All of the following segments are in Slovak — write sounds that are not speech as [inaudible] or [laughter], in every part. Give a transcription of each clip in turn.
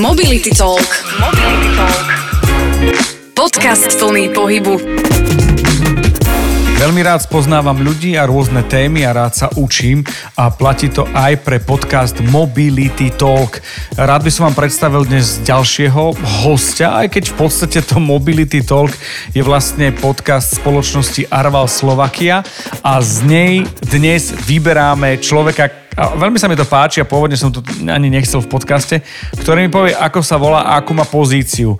Mobility Talk. Mobility Talk. Podcast plný pohybu. Veľmi rád spoznávam ľudí a rôzne témy a rád sa učím a platí to aj pre podcast Mobility Talk. Rád by som vám predstavil dnes ďalšieho hostia, aj keď v podstate to Mobility Talk je vlastne podcast spoločnosti Arval Slovakia a z nej dnes vyberáme človeka, a veľmi sa mi to páči a pôvodne som to ani nechcel v podcaste, ktorý mi povie, ako sa volá a akú má pozíciu.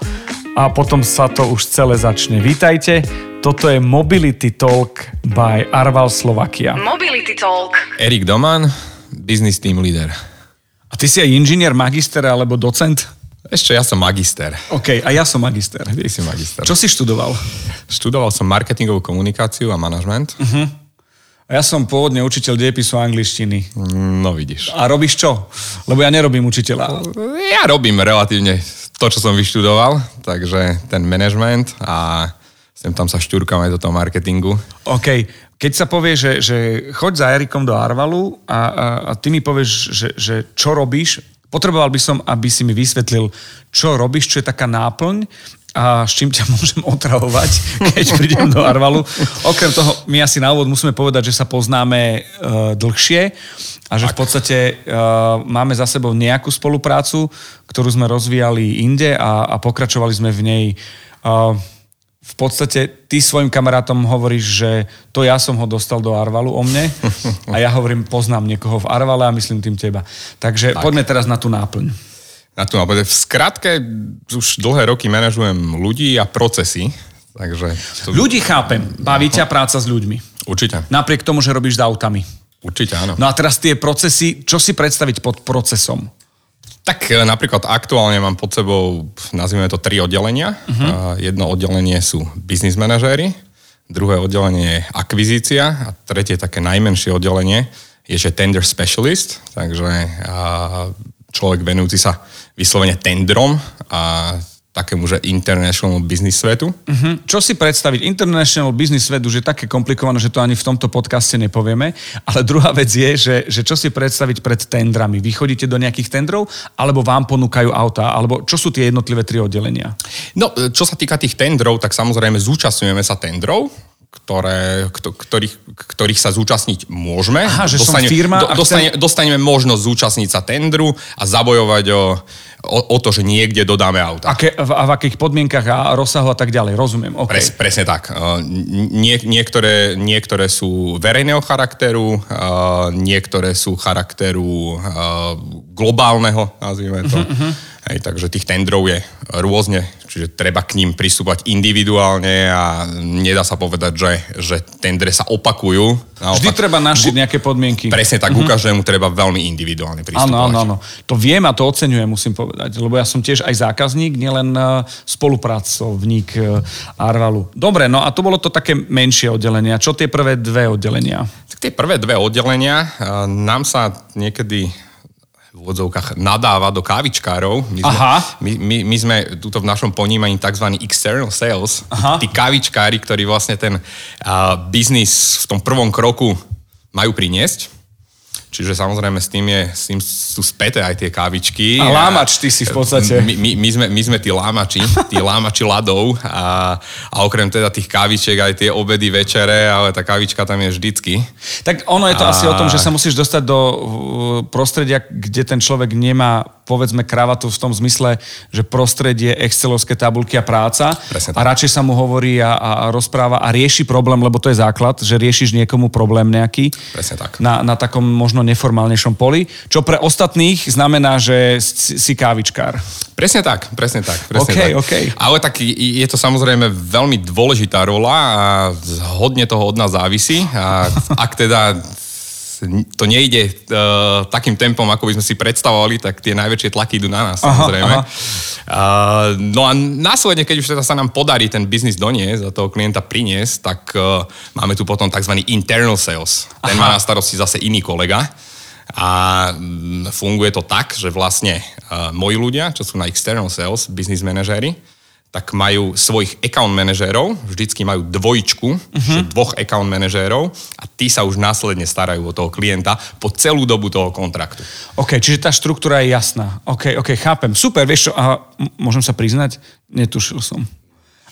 A potom sa to už celé začne. Vítajte, toto je Mobility Talk by Arval Slovakia. Mobility Talk. Erik Doman, business team leader. A ty si aj inžinier, magister alebo docent? Ešte ja som magister. OK, a ja som magister. Ty si magister. Čo si študoval? Študoval som marketingovú komunikáciu a manažment. Uh-huh. A ja som pôvodne učiteľ dejepisu a angličtiny. No vidíš. A robíš čo? Lebo ja nerobím učiteľa. Ja robím relatívne to, čo som vyštudoval, takže ten management a sem tam sa šťurkam aj do toho marketingu. OK. Keď sa povie, že, že choď za Erikom do Arvalu a, a, a ty mi povieš, že, že čo robíš, potreboval by som, aby si mi vysvetlil, čo robíš, čo je taká náplň a s čím ťa [laughs] môžem otravovať, keď prídem do Arvalu. Okrem toho, my asi na úvod musíme povedať, že sa poznáme uh, dlhšie a že v podstate uh, máme za sebou nejakú spoluprácu, ktorú sme rozvíjali inde a, a pokračovali sme v nej. Uh, v podstate ty svojim kamarátom hovoríš, že to ja som ho dostal do Arvalu o mne [laughs] a ja hovorím, poznám niekoho v Arvale a myslím tým teba. Takže tak. poďme teraz na tú náplň. Na tú náplň. V skratke už dlhé roky manažujem ľudí a procesy. Takže to... Ľudí chápem. Baví ťa práca s ľuďmi. Určite. Napriek tomu, že robíš s autami. Určite áno. No a teraz tie procesy, čo si predstaviť pod procesom? Tak e, napríklad aktuálne mám pod sebou, nazvime to tri oddelenia. Uh-huh. Jedno oddelenie sú business manažéri, druhé oddelenie je akvizícia a tretie také najmenšie oddelenie je, že tender specialist, takže človek venujúci sa vyslovene tendrom a takému, že international business svetu. Uh-huh. Čo si predstaviť? International business svet už je také komplikované, že to ani v tomto podcaste nepovieme. Ale druhá vec je, že, že čo si predstaviť pred tendrami? Vy chodíte do nejakých tendrov, alebo vám ponúkajú auta, alebo čo sú tie jednotlivé tri oddelenia? No, čo sa týka tých tendrov, tak samozrejme zúčastňujeme sa tendrov, ktoré, ktorých, ktorých sa zúčastniť môžeme. Aha, že dostane, som firma do, dostane, dostaneme možnosť zúčastniť sa tendru a zabojovať o, o, o to, že niekde dodáme auta. Aké, v, a v akých podmienkach a rozsahu a tak ďalej, rozumiem. Okay. Pres, presne tak. Nie, niektoré, niektoré sú verejného charakteru, niektoré sú charakteru globálneho, nazvime to. Uh-huh, uh-huh. Hej, takže tých tendrov je rôzne, čiže treba k ním pristúpať individuálne a nedá sa povedať, že, že tendre sa opakujú. Naopak, Vždy treba našiť nejaké podmienky. Presne tak, uh-huh. u každému treba veľmi individuálne pristúpať. Áno, áno, áno. To viem a to oceňujem, musím povedať, lebo ja som tiež aj zákazník, nielen e, spolupracovník e, Arvalu. Dobre, no a to bolo to také menšie oddelenie. Čo tie prvé dve oddelenia? Tak tie prvé dve oddelenia, e, nám sa niekedy v úvodzovkách nadáva do kávičkárov. My sme, Aha. My, my, my sme tuto v našom ponímaní tzv. external sales. Aha. Tí kávičkári, ktorí vlastne ten uh, biznis v tom prvom kroku majú priniesť Čiže samozrejme s tým, je, s tým sú späté aj tie kávičky. A lámač ty si v podstate. My, my, my, sme, my sme tí lámači, tí lámači ladov a, a okrem teda tých kávičiek aj tie obedy, večere, ale tá kávička tam je vždycky. Tak ono je to a... asi o tom, že sa musíš dostať do prostredia, kde ten človek nemá povedzme kravatu v tom zmysle, že prostredie, excelovské tabulky a práca a radšej sa mu hovorí a, a rozpráva a rieši problém, lebo to je základ, že riešiš niekomu problém nejaký Presne tak. Na, na takom možno neformálnejšom poli, čo pre ostatných znamená, že si kávičkár. Presne tak, presne tak. Presne okay, tak. Okay. Ale tak je to samozrejme veľmi dôležitá rola a hodne toho od nás závisí. A ak teda to nejde uh, takým tempom, ako by sme si predstavovali, tak tie najväčšie tlaky idú na nás, aha, samozrejme. Aha. Uh, no a následne, keď už teda sa nám podarí ten biznis doniesť a toho klienta priniesť, tak uh, máme tu potom tzv. internal sales. Ten aha. má na starosti zase iný kolega. A mm, funguje to tak, že vlastne uh, moji ľudia, čo sú na external sales, business manažéri, tak majú svojich account manažérov, vždycky majú dvojičku, uh-huh. dvoch account manažérov a tí sa už následne starajú o toho klienta po celú dobu toho kontraktu. OK, čiže tá štruktúra je jasná. OK, OK, chápem. Super, vieš čo, a môžem sa priznať? Netušil som.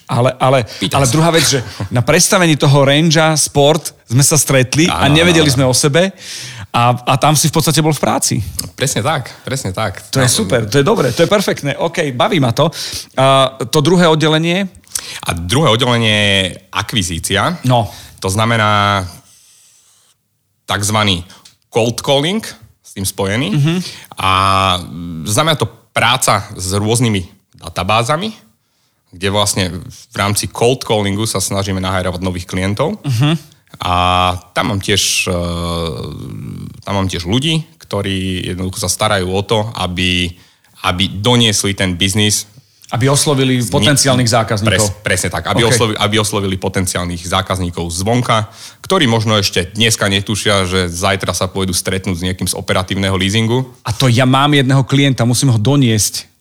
Ale, ale, ale druhá vec, že [laughs] na predstavení toho Rangea Sport sme sa stretli a nevedeli sme o sebe a, a tam si v podstate bol v práci. Presne tak, presne tak. To je super, to je dobre, to je perfektné. OK, baví ma to. A to druhé oddelenie? A druhé oddelenie je akvizícia. No. To znamená takzvaný cold calling s tým spojený. Mm-hmm. A znamená to práca s rôznymi databázami, kde vlastne v rámci cold callingu sa snažíme nahajrovať nových klientov. Uh-huh. A tam mám tiež, e, tam mám tiež ľudí, ktorí jednoducho sa starajú o to, aby, aby doniesli ten biznis aby oslovili potenciálnych zákazníkov. Pres, presne tak, aby, okay. oslovili, aby oslovili potenciálnych zákazníkov zvonka, ktorí možno ešte dneska netušia, že zajtra sa pôjdu stretnúť s niekým z operatívneho leasingu. A to ja mám jedného klienta, musím ho doniesť.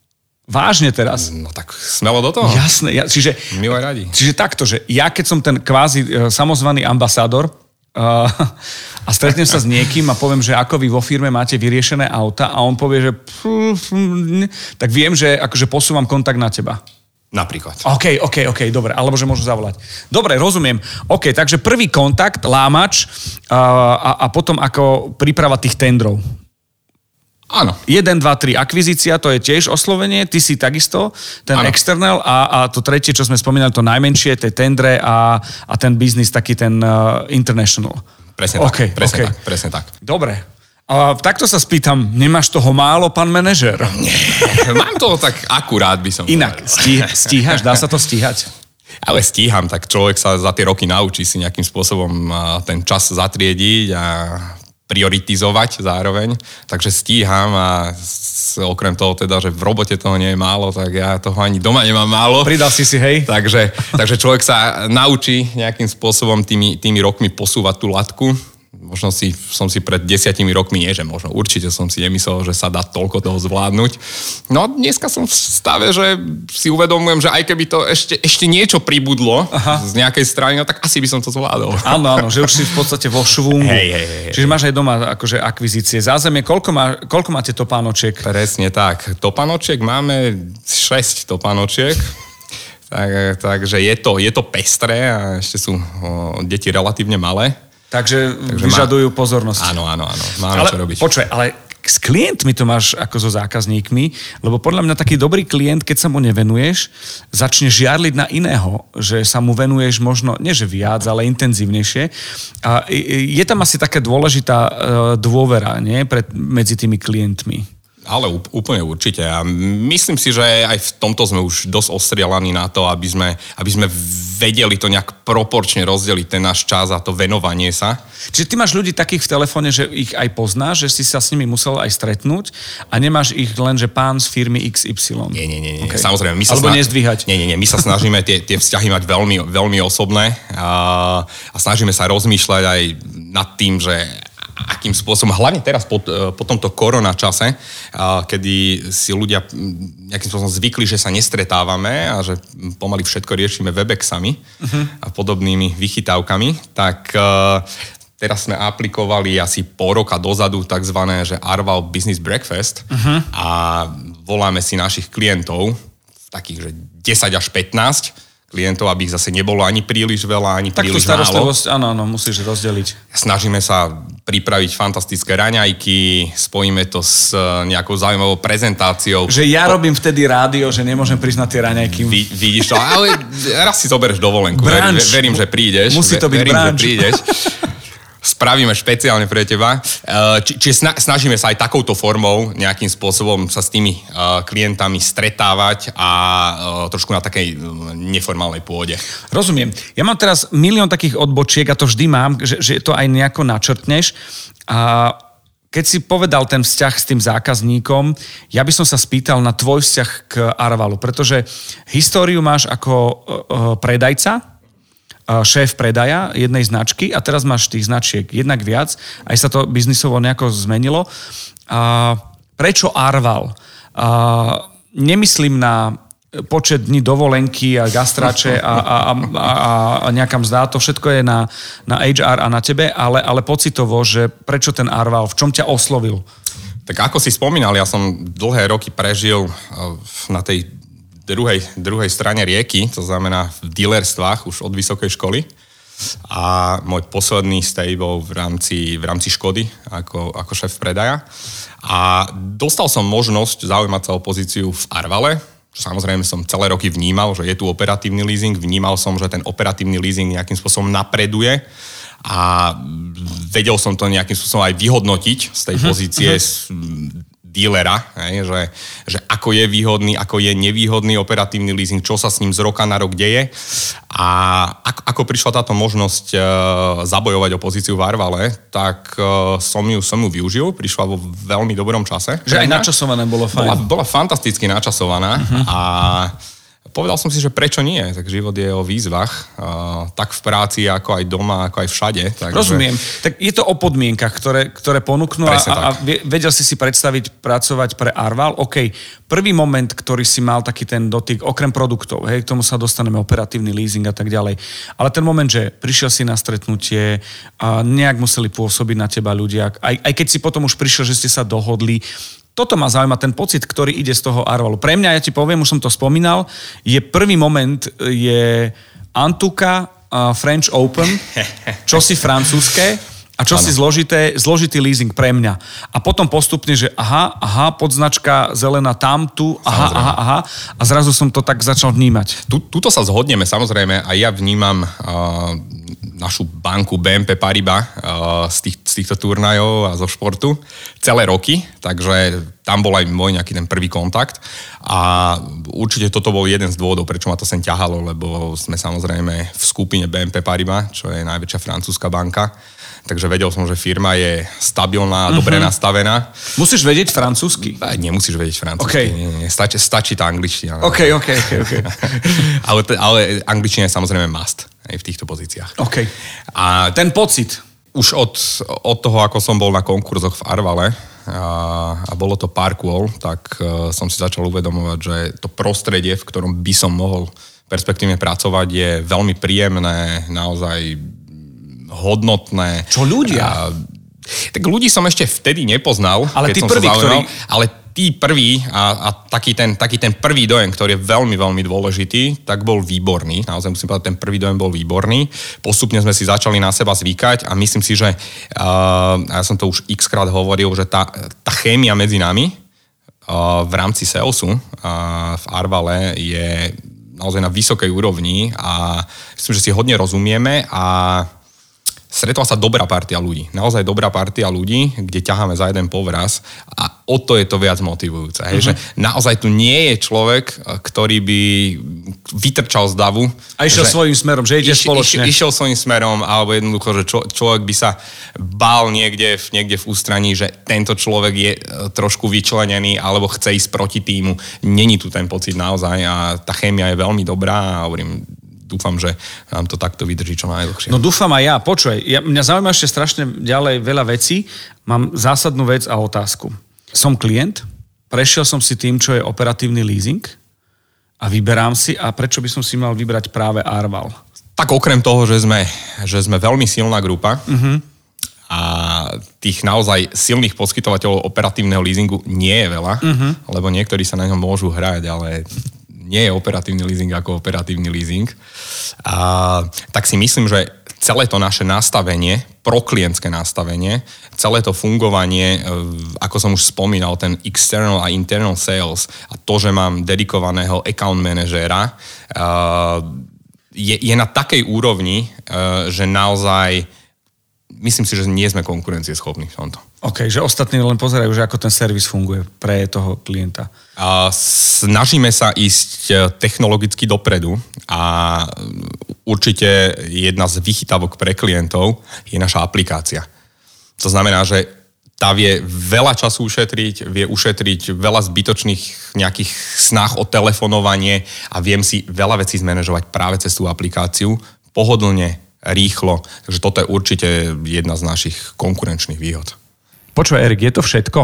Vážne teraz? No tak smelo do toho. Jasné, ja, čiže, Milé radi. Čiže takto, že ja keď som ten kvázi uh, samozvaný ambasádor uh, a stretnem sa s niekým a poviem, že ako vy vo firme máte vyriešené auta a on povie, že tak viem, že akože posúvam kontakt na teba. Napríklad. OK, OK, OK, dobre, alebo že môžu zavolať. Dobre, rozumiem. OK, takže prvý kontakt, lámač uh, a, a potom ako príprava tých tendrov. Áno. 1, 2, 3 akvizícia, to je tiež oslovenie, ty si takisto, ten ano. external a, a to tretie, čo sme spomínali, to najmenšie, tie tendre a, a ten biznis, taký ten uh, international. Presne okay, tak, presne okay. tak, presne tak. Dobre. A takto sa spýtam, nemáš toho málo, pán manažer? Nie, [laughs] mám toho tak akurát, by som Inak, stíha, stíhaš, dá sa to stíhať? Ale stíham, tak človek sa za tie roky naučí si nejakým spôsobom ten čas zatriediť a prioritizovať zároveň, takže stíham a okrem toho teda, že v robote toho nie je málo, tak ja toho ani doma nemám málo. Pridal si si, hej? Takže, takže človek sa naučí nejakým spôsobom tými, tými rokmi posúvať tú latku možno si, som si pred desiatimi rokmi, nie že možno, určite som si nemyslel, že sa dá toľko toho zvládnuť. No dneska som v stave, že si uvedomujem, že aj keby to ešte, ešte niečo pribudlo Aha. z nejakej strany, no tak asi by som to zvládol. Áno, áno, že už si v podstate vo švungu. Hej, hej, hej. Čiže máš aj doma akože akvizície. Zázemie, koľko, má, koľko máte topánočiek? Presne tak. Topánočiek máme 6 topánočiek. Tak, takže je to, je to pestré a ešte sú o, deti relatívne malé. Takže, Takže vyžadujú má... pozornosť. Áno, áno, áno. Máme ale, čo robiť. Počuj, ale s klientmi to máš ako so zákazníkmi, lebo podľa mňa taký dobrý klient, keď sa mu nevenuješ, začne žiarliť na iného, že sa mu venuješ možno, nie že viac, ale intenzívnejšie. A je tam asi taká dôležitá e, dôvera nie? Pred, medzi tými klientmi. Ale úplne určite. A myslím si, že aj v tomto sme už dosť ostrielaní na to, aby sme, aby sme vedeli to nejak proporčne rozdeliť, ten náš čas a to venovanie sa. Čiže ty máš ľudí takých v telefóne, že ich aj poznáš, že si sa s nimi musel aj stretnúť a nemáš ich len, že pán z firmy XY. Nie, nie, nie. nie. Okay. Samozrejme. My sa Alebo sna- nezdvíhať. Nie, nie, nie. My sa snažíme tie, tie vzťahy mať veľmi, veľmi osobné a, a snažíme sa rozmýšľať aj nad tým, že akým spôsobom, hlavne teraz po, e, po tomto korona čase, kedy si ľudia nejakým spôsobom zvykli, že sa nestretávame a že pomaly všetko riešime webexami uh-huh. a podobnými vychytávkami, tak e, teraz sme aplikovali asi pol roka dozadu tzv. že Arval Business Breakfast uh-huh. a voláme si našich klientov, takých, že 10 až 15, klientov, aby ich zase nebolo ani príliš veľa, ani tak príliš málo. áno, áno, musíš rozdeliť. Snažíme sa pripraviť fantastické raňajky, spojíme to s e, nejakou zaujímavou prezentáciou. Že ja po... robím vtedy rádio, že nemôžem prísť na tie raňajky. Vy, vidíš to, ale raz si zoberieš dovolenku. Verím, verím, že prídeš. Musí to byť verím, branč. že prídeš. [laughs] spravíme špeciálne pre teba. Či, čiže snažíme sa aj takouto formou nejakým spôsobom sa s tými eh, klientami stretávať a eh, trošku na takej neformálnej pôde. Rozumiem. Ja mám teraz milión takých odbočiek a to vždy mám, že, že to aj nejako načrtneš. A keď si povedal ten vzťah s tým zákazníkom, ja by som sa spýtal na tvoj vzťah k Arvalu, pretože históriu máš ako predajca, šéf predaja jednej značky a teraz máš tých značiek jednak viac, aj sa to biznisovo nejako zmenilo. A prečo Arval? A nemyslím na počet dní dovolenky a gastrače a, a, a, a, a nejaká to všetko je na, na HR a na tebe, ale, ale pocitovo, že prečo ten Arval, v čom ťa oslovil? Tak ako si spomínal, ja som dlhé roky prežil na tej druhej, druhej strane rieky, to znamená v dealerstvách už od vysokej školy. A môj posledný stay bol v rámci, v rámci Škody ako, ako šéf predaja. A dostal som možnosť zaujímať sa o pozíciu v Arvale, čo samozrejme som celé roky vnímal, že je tu operatívny leasing, vnímal som, že ten operatívny leasing nejakým spôsobom napreduje a vedel som to nejakým spôsobom aj vyhodnotiť z tej mhm, pozície uh-huh dealera, hej, že, že ako je výhodný, ako je nevýhodný operatívny leasing, čo sa s ním z roka na rok deje. A ako, ako prišla táto možnosť uh, zabojovať o pozíciu v Arvale, tak uh, som, ju, som ju využil, prišla vo veľmi dobrom čase. Že aj načasované bolo fajn. Bola, bola fantasticky načasovaná uh-huh. a povedal som si, že prečo nie, tak život je o výzvach, uh, tak v práci, ako aj doma, ako aj všade. Takže... Rozumiem. Tak je to o podmienkach, ktoré, ktoré ponúknú a, a vedel si si predstaviť pracovať pre Arval. OK, prvý moment, ktorý si mal taký ten dotyk, okrem produktov, hej, k tomu sa dostaneme operatívny leasing a tak ďalej, ale ten moment, že prišiel si na stretnutie, a nejak museli pôsobiť na teba ľudia, aj, aj keď si potom už prišiel, že ste sa dohodli, toto ma zaujíma, ten pocit, ktorý ide z toho Arvalu. Pre mňa, ja ti poviem, už som to spomínal, je prvý moment, je Antuka uh, French Open, čo si francúzske, a čo ano. si zložité, zložitý leasing pre mňa. A potom postupne, že aha, aha, podznačka zelená tam, tu, aha, aha, aha. A zrazu som to tak začal vnímať. Tu, tuto sa zhodneme, samozrejme. A ja vnímam uh, našu banku BNP Paribas uh, z, tých, z týchto turnajov a zo športu celé roky, takže tam bol aj môj nejaký ten prvý kontakt a určite toto bol jeden z dôvodov, prečo ma to sem ťahalo, lebo sme samozrejme v skupine BNP Paribas, čo je najväčšia francúzska banka takže vedel som, že firma je stabilná, uh-huh. dobre nastavená. Musíš vedieť francúzsky? Nemusíš vedieť francúzsky. Okay. Nie, nie, stačí, stačí tá angličtina. OK, OK, OK. okay. [laughs] ale, ale angličtina je samozrejme must aj v týchto pozíciách. OK. A ten pocit? Už od, od toho, ako som bol na konkurzoch v Arvale, a, a bolo to Parkwall, tak uh, som si začal uvedomovať, že to prostredie, v ktorom by som mohol perspektívne pracovať, je veľmi príjemné, naozaj hodnotné. Čo ľudia? A, tak ľudí som ešte vtedy nepoznal. Ale tí prví, ktorí... Ale tí prví a, a taký, ten, taký ten prvý dojem, ktorý je veľmi, veľmi dôležitý, tak bol výborný. Naozaj musím povedať, ten prvý dojem bol výborný. Postupne sme si začali na seba zvykať a myslím si, že uh, ja som to už x krát hovoril, že tá, tá chémia medzi nami uh, v rámci Salesu uh, v Arvale je naozaj na vysokej úrovni a myslím, že si hodne rozumieme a stretla sa dobrá partia ľudí. Naozaj dobrá partia ľudí, kde ťaháme za jeden povraz a o to je to viac motivujúce. Hej, uh-huh. že naozaj tu nie je človek, ktorý by vytrčal z davu. A išiel svojím smerom, že ide iš, spoločne. Iš, išiel svojím smerom, alebo jednoducho, že čo, človek by sa bál niekde, niekde v ústraní, že tento človek je e, trošku vyčlenený, alebo chce ísť proti týmu. Není tu ten pocit naozaj a tá chémia je veľmi dobrá a hovorím, dúfam, že nám to takto vydrží čo najdlhšie. No dúfam aj ja. Počuj, ja, mňa zaujíma ešte strašne ďalej veľa vecí. Mám zásadnú vec a otázku. Som klient, prešiel som si tým, čo je operatívny leasing a vyberám si a prečo by som si mal vybrať práve Arval? Tak okrem toho, že sme, že sme veľmi silná grupa, uh-huh a tých naozaj silných poskytovateľov operatívneho leasingu nie je veľa, uh-huh. lebo niektorí sa na ňom môžu hrať, ale nie je operatívny leasing ako operatívny leasing. A, tak si myslím, že celé to naše nastavenie, proklientské nastavenie, celé to fungovanie, e, ako som už spomínal, ten external a internal sales a to, že mám dedikovaného account manažéra, e, je, je na takej úrovni, e, že naozaj myslím si, že nie sme konkurencieschopní v tomto. OK, že ostatní len pozerajú, že ako ten servis funguje pre toho klienta. A snažíme sa ísť e, technologicky dopredu a určite jedna z vychytavok pre klientov je naša aplikácia. To znamená, že tá vie veľa času ušetriť, vie ušetriť veľa zbytočných nejakých snách o telefonovanie a viem si veľa vecí zmanéžovať práve cez tú aplikáciu pohodlne, rýchlo. Takže toto je určite jedna z našich konkurenčných výhod. Počúvaj, Erik, je to všetko?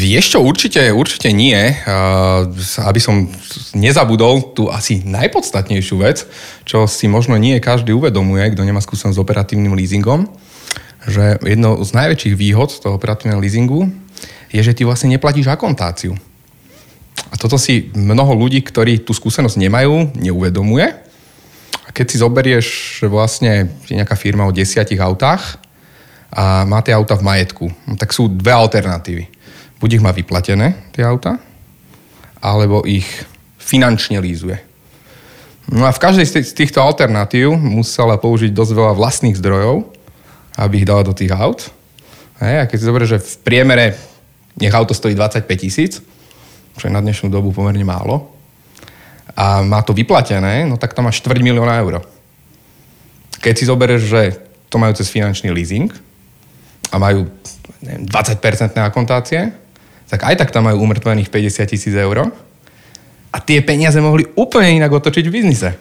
Vieš čo, určite, určite nie. Aby som nezabudol tú asi najpodstatnejšiu vec, čo si možno nie každý uvedomuje, kto nemá skúsenosť s operatívnym leasingom, že jedno z najväčších výhod toho operatívneho leasingu je, že ty vlastne neplatíš akontáciu. A toto si mnoho ľudí, ktorí tú skúsenosť nemajú, neuvedomuje. Keď si zoberieš, vlastne nejaká firma o desiatich autách, a má tie auta v majetku. No, tak sú dve alternatívy. Buď ich má vyplatené, tie auta, alebo ich finančne lízuje. No a v každej z týchto alternatív musela použiť dosť veľa vlastných zdrojov, aby ich dala do tých aut. A keď si zoberieš, že v priemere nech auto stojí 25 tisíc, čo je na dnešnú dobu pomerne málo, a má to vyplatené, no tak tam máš 4 milióna eur. Keď si zoberieš, že to majú cez finančný leasing, a majú neviem, 20% akontácie, tak aj tak tam majú umrtvených 50 tisíc eur a tie peniaze mohli úplne inak otočiť v biznise.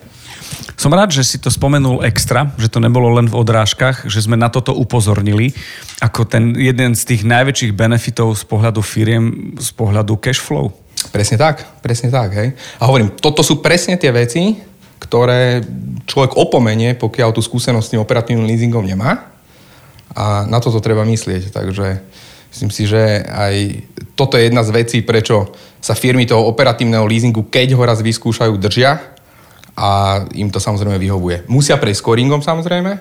Som rád, že si to spomenul extra, že to nebolo len v odrážkach, že sme na toto upozornili, ako ten jeden z tých najväčších benefitov z pohľadu firiem, z pohľadu cash flow. Presne tak, presne tak. Hej. A hovorím, toto sú presne tie veci, ktoré človek opomenie, pokiaľ tú skúsenosť s tým operatívnym leasingom nemá a na toto treba myslieť. Takže myslím si, že aj toto je jedna z vecí, prečo sa firmy toho operatívneho leasingu, keď ho raz vyskúšajú, držia a im to samozrejme vyhovuje. Musia prejsť scoringom samozrejme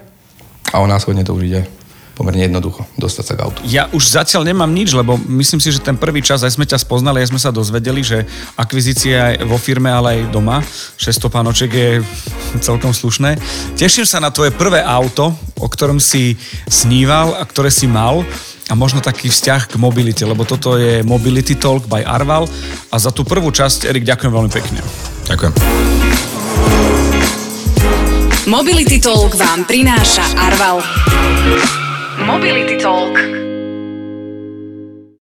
a o následne to už ide pomerne jednoducho dostať sa k autu. Ja už zatiaľ nemám nič, lebo myslím si, že ten prvý čas, aj sme ťa spoznali, aj sme sa dozvedeli, že akvizícia aj vo firme, ale aj doma, 600 pánoček je celkom slušné. Teším sa na tvoje prvé auto, o ktorom si sníval a ktoré si mal a možno taký vzťah k mobilite, lebo toto je Mobility Talk by Arval a za tú prvú časť, Erik, ďakujem veľmi pekne. Ďakujem. Mobility Talk vám prináša Arval. Mobility Talk.